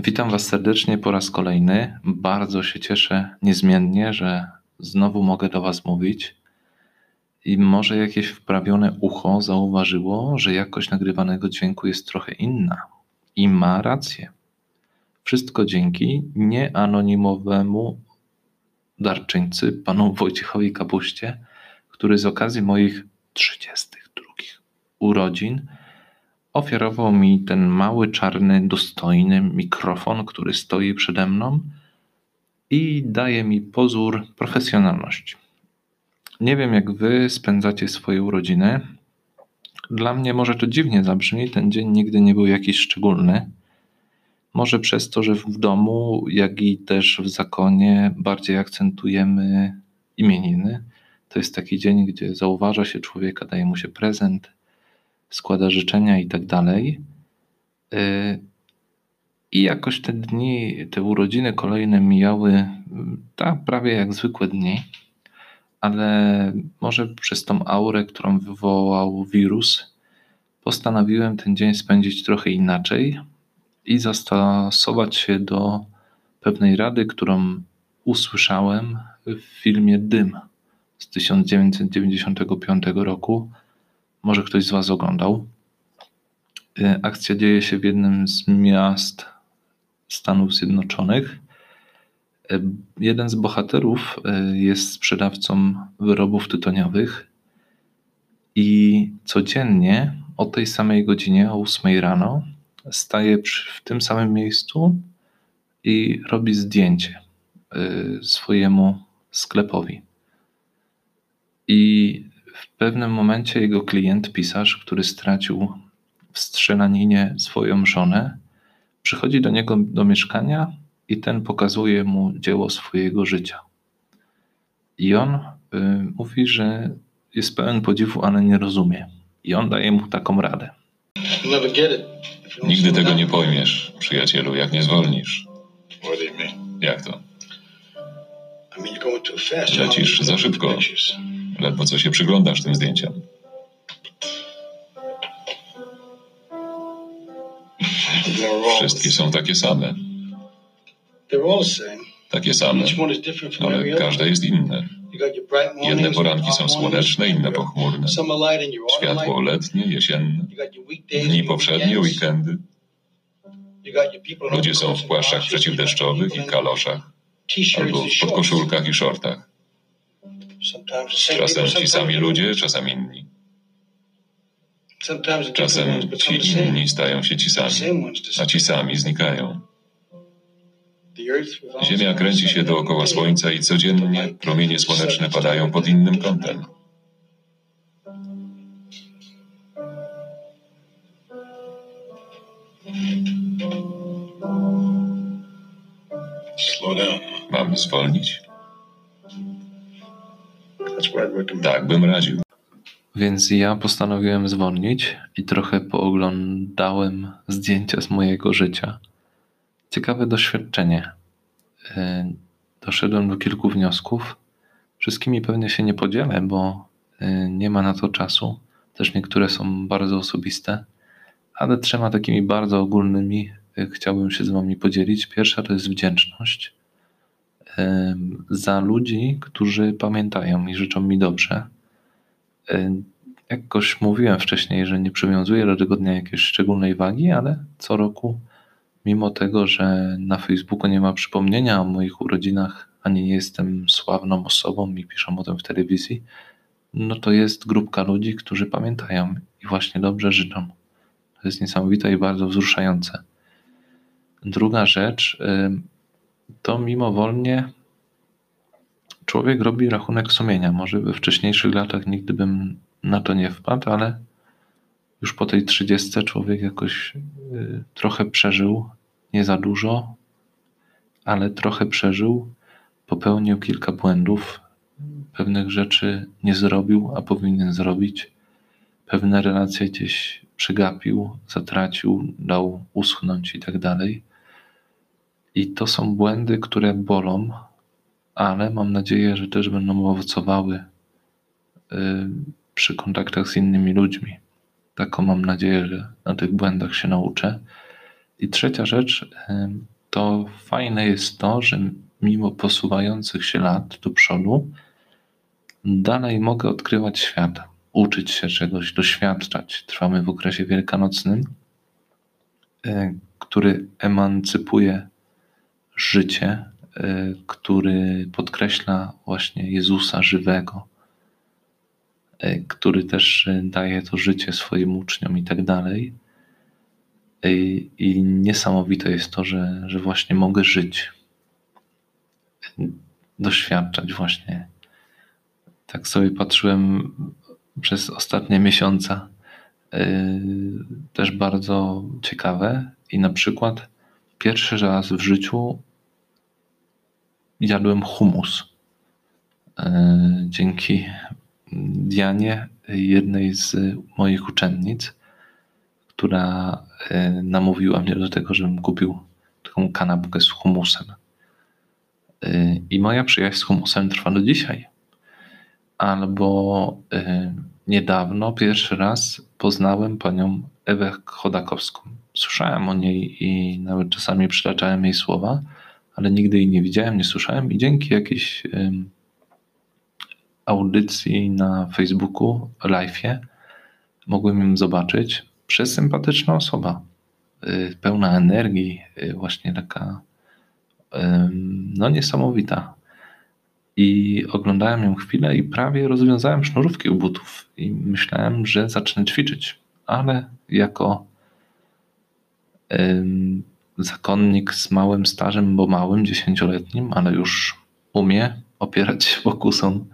Witam Was serdecznie po raz kolejny. Bardzo się cieszę niezmiennie, że znowu mogę do Was mówić. I może jakieś wprawione ucho zauważyło, że jakość nagrywanego dźwięku jest trochę inna. I ma rację. Wszystko dzięki nieanonimowemu darczyńcy, panu Wojciechowi Kapuście, który z okazji moich 32 urodzin ofiarował mi ten mały, czarny, dostojny mikrofon, który stoi przede mną i daje mi pozór profesjonalności. Nie wiem, jak wy spędzacie swoje urodziny. Dla mnie może to dziwnie zabrzmi, ten dzień nigdy nie był jakiś szczególny. Może przez to, że w domu, jak i też w zakonie bardziej akcentujemy imieniny. To jest taki dzień, gdzie zauważa się człowieka, daje mu się prezent, składa życzenia i tak dalej. Y, I jakoś te dni, te urodziny kolejne mijały tak prawie jak zwykłe dni, ale może przez tą aurę, którą wywołał wirus, postanowiłem ten dzień spędzić trochę inaczej i zastosować się do pewnej rady, którą usłyszałem w filmie Dym z 1995 roku może ktoś z Was oglądał. Y, akcja dzieje się w jednym z miast Stanów Zjednoczonych. Y, jeden z bohaterów y, jest sprzedawcą wyrobów tytoniowych i codziennie o tej samej godzinie, o 8 rano, staje w tym samym miejscu i robi zdjęcie swojemu sklepowi. I w pewnym momencie jego klient, pisarz, który stracił w strzelaninie swoją żonę, przychodzi do niego do mieszkania i ten pokazuje mu dzieło swojego życia. I on y, mówi, że jest pełen podziwu, ale nie rozumie. I on daje mu taką radę. Nigdy tego nie pojmiesz, przyjacielu, jak nie zwolnisz. Jak to? Lecisz za szybko. Ledwo co się przyglądasz tym zdjęciom. Wszystkie są takie same. Takie same, ale każde jest inne. Jedne poranki są słoneczne, inne pochmurne. Światło letnie, jesienne. Dni poprzednie, weekendy. Ludzie są w płaszczach przeciwdeszczowych i kaloszach, albo w podkoszulkach i shortach. Czasem ci sami ludzie, czasem inni. Czasem ci inni stają się ci sami, a ci sami znikają. Ziemia kręci się dookoła Słońca i codziennie promienie słoneczne padają pod innym kątem. Mam zwolnić? Tak bym radził. Więc ja postanowiłem zwolnić i trochę pooglądałem zdjęcia z mojego życia. Ciekawe doświadczenie. E, doszedłem do kilku wniosków. Wszystkimi pewnie się nie podzielę, bo e, nie ma na to czasu. Też niektóre są bardzo osobiste, ale trzema takimi bardzo ogólnymi e, chciałbym się z Wami podzielić. Pierwsza to jest wdzięczność za ludzi, którzy pamiętają i życzą mi dobrze. Jakoś mówiłem wcześniej, że nie przywiązuję do tego dnia jakiejś szczególnej wagi, ale co roku, mimo tego, że na Facebooku nie ma przypomnienia o moich urodzinach, ani nie jestem sławną osobą i piszą o tym w telewizji, no to jest grupka ludzi, którzy pamiętają i właśnie dobrze życzą. To jest niesamowite i bardzo wzruszające. Druga rzecz, to mimowolnie człowiek robi rachunek sumienia. Może we wcześniejszych latach nigdy bym na to nie wpadł, ale już po tej trzydziestce człowiek jakoś y, trochę przeżył, nie za dużo, ale trochę przeżył, popełnił kilka błędów, pewnych rzeczy nie zrobił, a powinien zrobić, pewne relacje gdzieś przegapił, zatracił, dał uschnąć i tak dalej. I to są błędy, które bolą, ale mam nadzieję, że też będą owocowały y, przy kontaktach z innymi ludźmi. Taką mam nadzieję, że na tych błędach się nauczę. I trzecia rzecz, to fajne jest to, że mimo posuwających się lat do przodu, dalej mogę odkrywać świat, uczyć się czegoś, doświadczać. Trwamy w okresie wielkanocnym, e, który emancypuje życie, e, który podkreśla właśnie Jezusa żywego, e, który też daje to życie swoim uczniom i tak dalej. I, niesamowite jest to, że, że właśnie mogę żyć, doświadczać właśnie. Tak sobie patrzyłem przez ostatnie miesiące. Też bardzo ciekawe. I na przykład pierwszy raz w życiu jadłem humus. Yy, dzięki Dianie, jednej z moich uczennic, która e, namówiła mnie do tego, żebym kupił taką kanapkę z humusem. E, I moja przyjaźń z humusem trwa do dzisiaj. Albo e, niedawno, pierwszy raz poznałem panią Ewę Chodakowską. Słyszałem o niej i nawet czasami przytaczałem jej słowa, ale nigdy jej nie widziałem, nie słyszałem. I dzięki jakiejś audycji na Facebooku, live'ie, mogłem ją zobaczyć. Przesympatyczna osoba, y, pełna energii, y, właśnie taka no niesamowita. I oglądałem ją chwilę i prawie rozwiązałem sznurówki u butów i myślałem, że zacznę ćwiczyć, ale jako zakonnik z małym stażem, bo małym, dziesięcioletnim, ale już umie opierać się pokusom,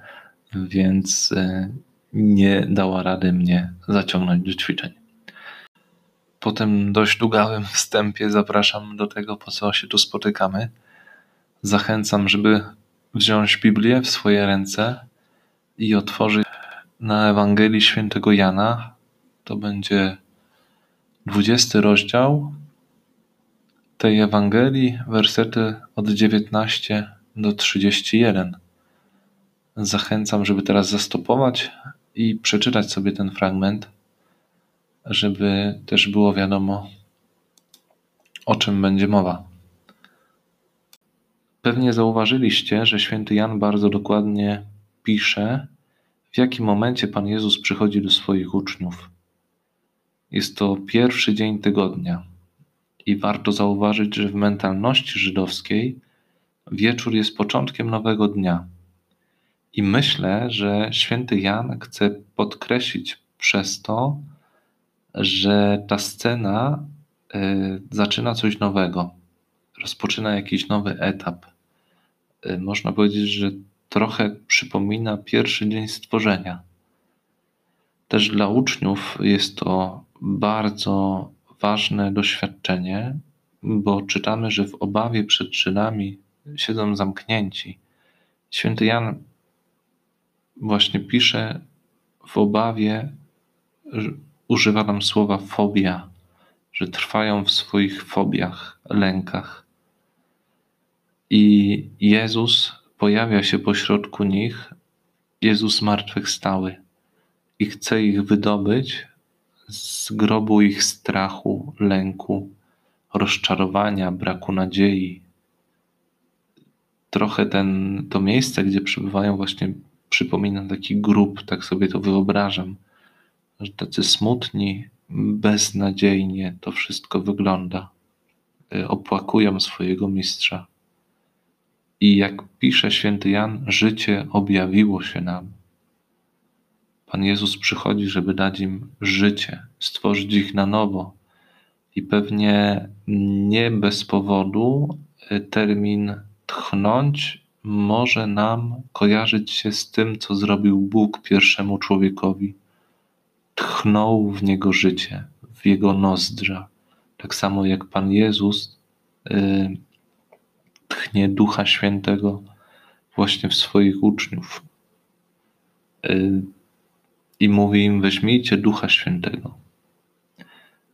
więc y, nie dała rady mnie zaciągnąć do ćwiczeń po tym dość długawym wstępie zapraszam do tego, po co się tu spotykamy. Zachęcam, żeby wziąć Biblię w swoje ręce i otworzyć na Ewangelii Świętego Jana. To będzie 20 rozdział tej Ewangelii, wersety od 19 do 31. Zachęcam, żeby teraz zastopować i przeczytać sobie ten fragment żeby też było wiadomo, o czym będzie mowa. Pewnie zauważyliście, że święty Jan bardzo dokładnie pisze, w jakim momencie Pan Jezus przychodzi do swoich uczniów. Jest to pierwszy dzień tygodnia. I warto zauważyć, że w mentalności żydowskiej wieczór jest początkiem nowego dnia. I myślę, że święty Jan chce podkreślić przez to, że ta scena y, zaczyna coś nowego, rozpoczyna jakiś nowy etap. Y, można powiedzieć, że trochę przypomina pierwszy dzień stworzenia. Też dla uczniów jest to bardzo ważne doświadczenie, bo czytamy, że w obawie przed czynami siedzą zamknięci. Święty Jan właśnie pisze w obawie, używa nam słowa fobia, że trwają w swoich fobiach, lękach. I Jezus pojawia się pośrodku nich, Jezus zmartwychwstały i chce ich wydobyć z grobu ich strachu, lęku, rozczarowania, braku nadziei. Trochę ten, to miejsce, gdzie przebywają, właśnie przypomina taki grób, tak sobie to wyobrażam że tacy smutni, beznadziejnie to wszystko wygląda. Y, opłakują swojego mistrza. I jak pisze święty Jan, życie objawiło się nam. Pan Jezus przychodzi, żeby dać im życie, stworzyć ich na nowo. I pewnie nie bez powodu y, termin tchnąć może nam kojarzyć się z tym, co zrobił Bóg pierwszemu człowiekowi tchnął w niego życie, w jego nozdrza. Tak samo jak Pan Jezus y, tchnie Ducha Świętego właśnie w swoich uczniów. Y, I mówi im: Weźmijcie Ducha Świętego.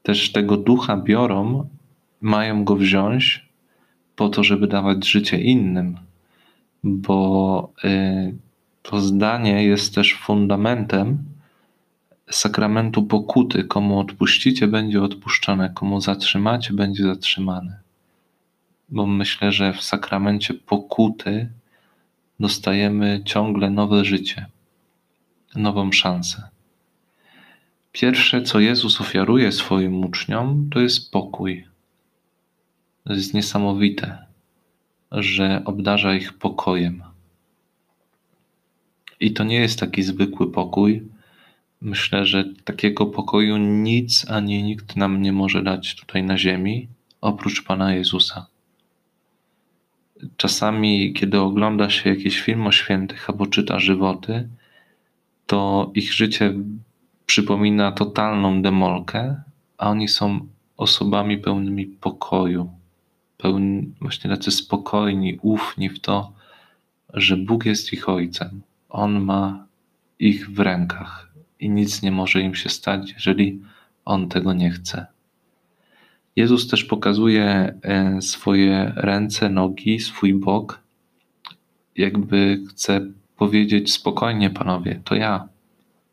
Też tego ducha biorą, mają go wziąć po to, żeby dawać życie innym, bo y, to zdanie jest też fundamentem sakramentu pokuty. Komu odpuścicie, będzie odpuszczone, komu zatrzymacie, będzie zatrzymane. Bo myślę, że w sakramencie pokuty dostajemy ciągle nowe życie, nową szansę. Pierwsze, co Jezus ofiaruje swoim uczniom, to jest pokój. To jest niesamowite, że obdarza ich pokojem. I to nie jest taki zwykły pokój. Myślę, że takiego pokoju nic ani nikt nam nie może dać tutaj na ziemi, oprócz Pana Jezusa. Czasami, kiedy ogląda się jakiś film o świętych albo czyta żywoty, to ich życie przypomina totalną demolkę, a oni są osobami pełnymi pokoju, pełni, właśnie tacy spokojni, ufni w to, że Bóg jest ich ojcem. On ma ich w rękach i nic nie może im się stać, jeżeli On tego nie chce. Jezus też pokazuje e, swoje ręce, nogi, swój bok, jakby chce powiedzieć spokojnie, panowie, to ja,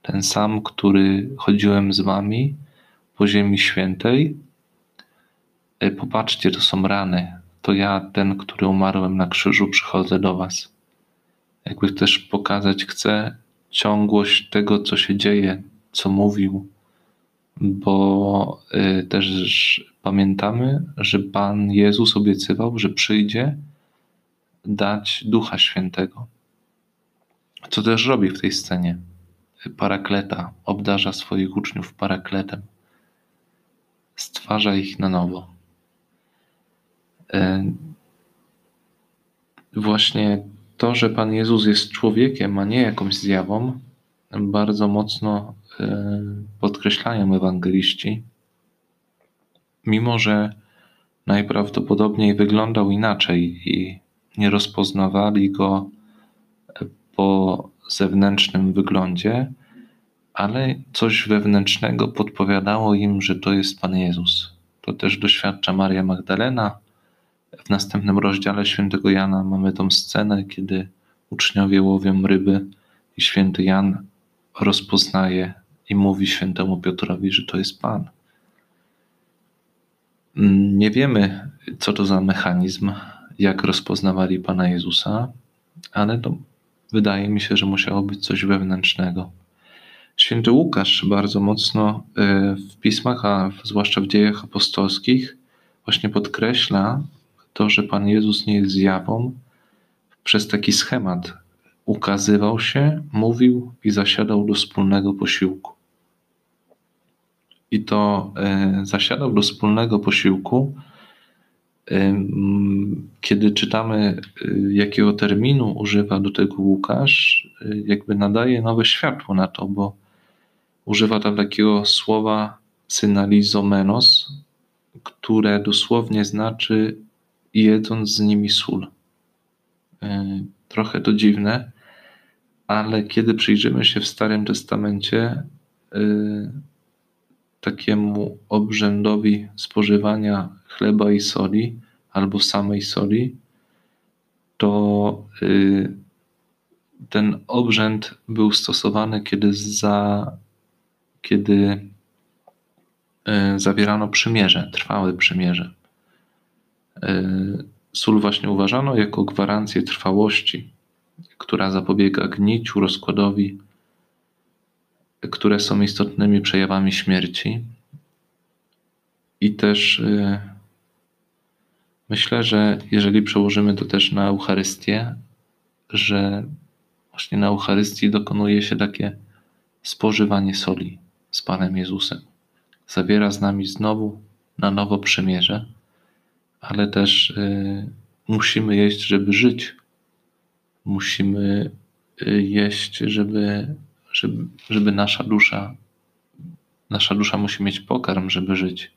ten sam, który chodziłem z wami po Ziemi Świętej. E, popatrzcie, to są rany. To ja, ten, który umarłem na krzyżu, przychodzę do was. Jakby też pokazać chcę ciągłość tego, co się dzieje, co mówił, bo e, też pamiętamy, że Pan Jezus obiecywał, że przyjdzie dać Ducha Świętego. Co też robi w tej scenie? Parakleta, obdarza swoich uczniów parakletem, stwarza ich na nowo. E, właśnie to, że Pan Jezus jest człowiekiem, a nie jakąś zjawą, bardzo mocno e, podkreślają ewangeliści, mimo że najprawdopodobniej wyglądał inaczej i nie rozpoznawali go po zewnętrznym wyglądzie, ale coś wewnętrznego podpowiadało im, że to jest Pan Jezus. To też doświadcza Maria Magdalena. W następnym rozdziale świętego Jana mamy tą scenę, kiedy uczniowie łowią ryby i święty Jan rozpoznaje i mówi świętemu Piotrowi, że to jest Pan. Nie wiemy, co to za mechanizm, jak rozpoznawali Pana Jezusa, ale to wydaje mi się, że musiało być coś wewnętrznego. Święty Łukasz bardzo mocno e, w pismach, a zwłaszcza w dziejach apostolskich, właśnie podkreśla to, że Pan Jezus nie jest zjawą przez taki schemat. Ukazywał się, mówił i zasiadał do wspólnego posiłku. I to e, zasiadał do wspólnego posiłku kiedy czytamy, y, jakiego terminu używa do tego Łukasz, y, jakby nadaje nowe światło na to, bo używa tam takiego słowa synalizomenos, które dosłownie znaczy jedząc z nimi sól. Y, trochę to dziwne, ale kiedy przyjrzymy się w Starym Testamencie takiemu obrzędowi spożywania chleba i soli, albo samej soli, to y, ten obrzęd był stosowany, kiedy, za, kiedy y, zawierano przymierze, trwałe przymierze. Y, sól właśnie uważano jako gwarancję trwałości, która zapobiega gniciu, rozkładowi, które są istotnymi przejawami śmierci. I też Myślę, że jeżeli przełożymy to też na Eucharystię, że właśnie na Eucharystii dokonuje się takie spożywanie soli z Panem Jezusem. Zawiera z nami znowu na nowo przymierze, ale też y, musimy jeść, żeby żyć. Musimy y, jeść, żeby, żeby, żeby nasza dusza, nasza dusza musi mieć pokarm, żeby żyć.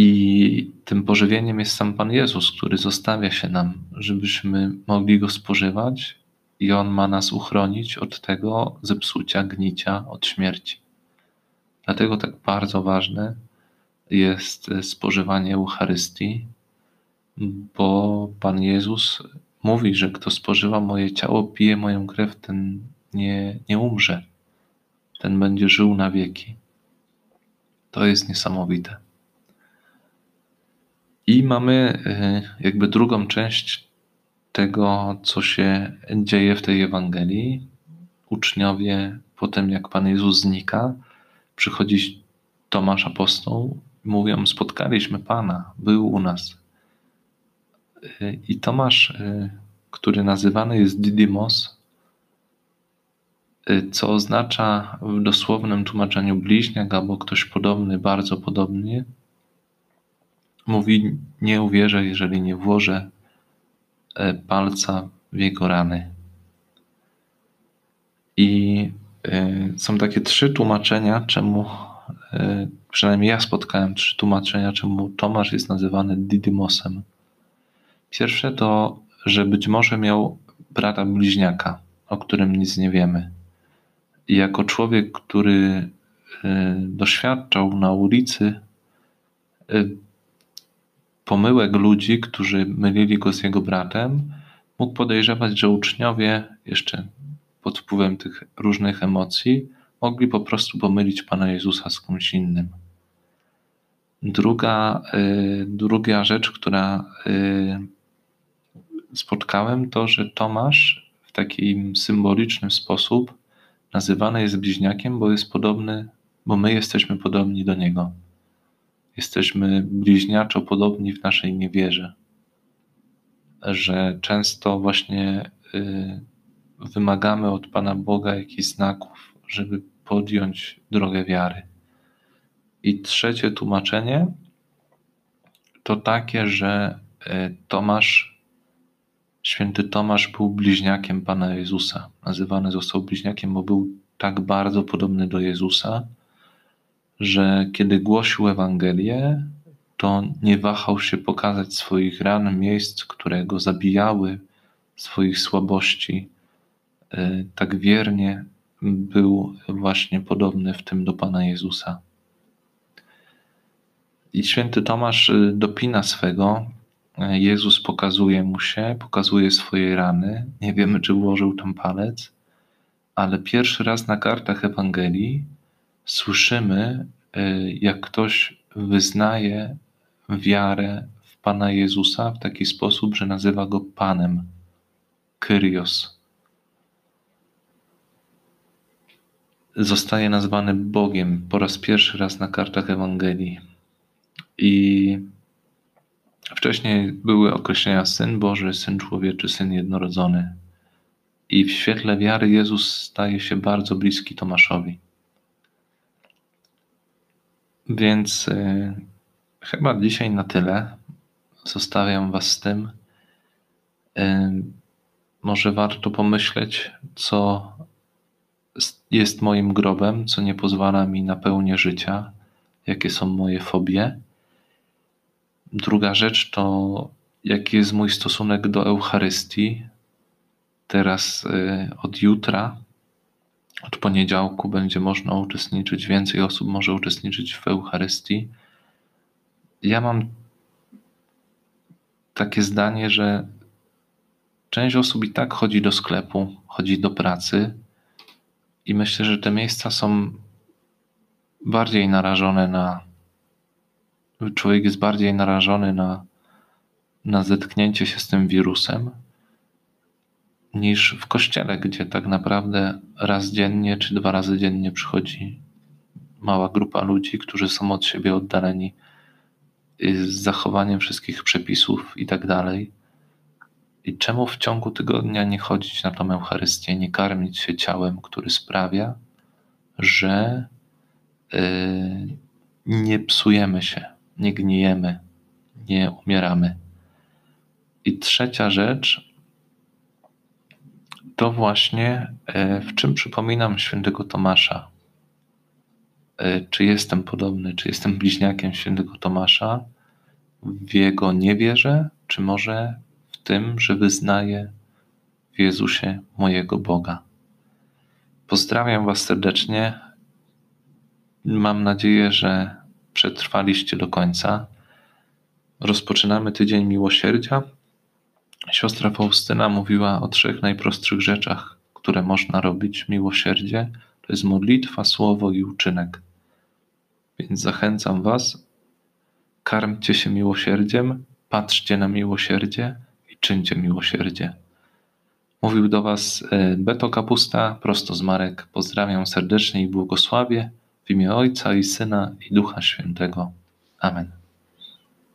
I tym pożywieniem jest sam Pan Jezus, który zostawia się nam, żebyśmy mogli go spożywać, i on ma nas uchronić od tego zepsucia, gnicia, od śmierci. Dlatego tak bardzo ważne jest spożywanie Eucharystii, bo Pan Jezus mówi, że kto spożywa moje ciało, pije moją krew, ten nie, nie umrze. ten będzie żył na wieki. To jest niesamowite. I mamy y, jakby drugą część tego, co się dzieje w tej Ewangelii. Uczniowie, potem jak Pan Jezus znika, przychodzi Tomasz Apostoł i mówią: Spotkaliśmy Pana, był u nas. Y, I Tomasz, y, który nazywany jest Didymos, co oznacza w dosłownym tłumaczeniu bliźniak albo ktoś podobny, bardzo podobny, mówi: Nie uwierzę, jeżeli nie włożę e, palca w jego rany. I e, są takie trzy tłumaczenia, czemu, e, przynajmniej ja spotkałem trzy tłumaczenia, czemu Tomasz jest nazywany Didymosem. Pierwsze to, że być może miał brata bliźniaka, o którym nic nie wiemy. I jako człowiek, który doświadczał na ulicy pomyłek ludzi, którzy mylili go z jego bratem, mógł podejrzewać, że uczniowie, jeszcze pod wpływem tych różnych emocji, mogli po prostu pomylić Pana Jezusa z kimś innym. Druga, y, druga rzecz, która y, spotkałem, to, że Tomasz w takim symboliczny sposób nazywany jest bliźniakiem, bo jest podobny, bo my jesteśmy podobni do niego. Jesteśmy bliźniaczo podobni w naszej niewierze, że często właśnie y, wymagamy od Pana Boga jakichś znaków, żeby podjąć drogę wiary. I trzecie tłumaczenie to takie, że y, Tomasz, święty Tomasz był bliźniakiem Pana Jezusa. Nazywany został bliźniakiem, bo był tak bardzo podobny do Jezusa, że kiedy głosił Ewangelię, to nie wahał się pokazać swoich ran, miejsc, które go zabijały, swoich słabości. E, tak wiernie był właśnie podobny w tym do Pana Jezusa. I święty Tomasz e, dopina swego. E, Jezus pokazuje mu się, pokazuje swoje rany. Nie wiemy, czy włożył tam palec, ale pierwszy raz na kartach Ewangelii słyszymy, y, jak ktoś wyznaje wiarę w Pana Jezusa w taki sposób, że nazywa go Panem, Kyrios. Zostaje nazwany Bogiem po raz pierwszy raz na kartach Ewangelii. I wcześniej były określenia Syn Boży, Syn Człowieczy, Syn Jednorodzony. I w świetle wiary Jezus staje się bardzo bliski Tomaszowi. Więc y, chyba dzisiaj na tyle. Zostawiam Was z tym. Y, może warto pomyśleć, co jest moim grobem, co nie pozwala mi na pełnię życia, jakie są moje fobie. Druga rzecz to, jaki jest mój stosunek do Eucharystii. Teraz y, od jutra od poniedziałku będzie można uczestniczyć, więcej osób może uczestniczyć w Eucharystii. Ja mam takie zdanie, że część osób i tak chodzi do sklepu, chodzi do pracy i myślę, że te miejsca są bardziej narażone na. Człowiek jest bardziej narażony na, na zetknięcie się z tym wirusem niż w kościele, gdzie tak naprawdę raz dziennie czy dwa razy dziennie przychodzi mała grupa ludzi, którzy są od siebie oddaleni z zachowaniem wszystkich przepisów i tak dalej. I czemu w ciągu tygodnia nie chodzić na tą Eucharystię, nie karmić się ciałem, który sprawia, że yy, nie psujemy się, nie gnijemy, nie umieramy. I trzecia rzecz, to właśnie e, w czym przypominam świętego Tomasza. E, czy jestem podobny, czy jestem bliźniakiem świętego Tomasza w jego niewierze, czy może w tym, że wyznaję w Jezusie mojego Boga. Pozdrawiam Was serdecznie. Mam nadzieję, że przetrwaliście do końca. Rozpoczynamy tydzień miłosierdzia. Siostra Faustyna mówiła o trzech najprostszych rzeczach, które można robić: miłosierdzie, To jest modlitwa, słowo i uczynek. Więc zachęcam Was, karmcie się miłosierdziem, patrzcie na miłosierdzie i czyńcie miłosierdzie. Mówił do Was e, Beto Kapusta, prosto z Marek. Pozdrawiam serdecznie i błogosławię w imię Ojca i Syna i Ducha Świętego. Amen.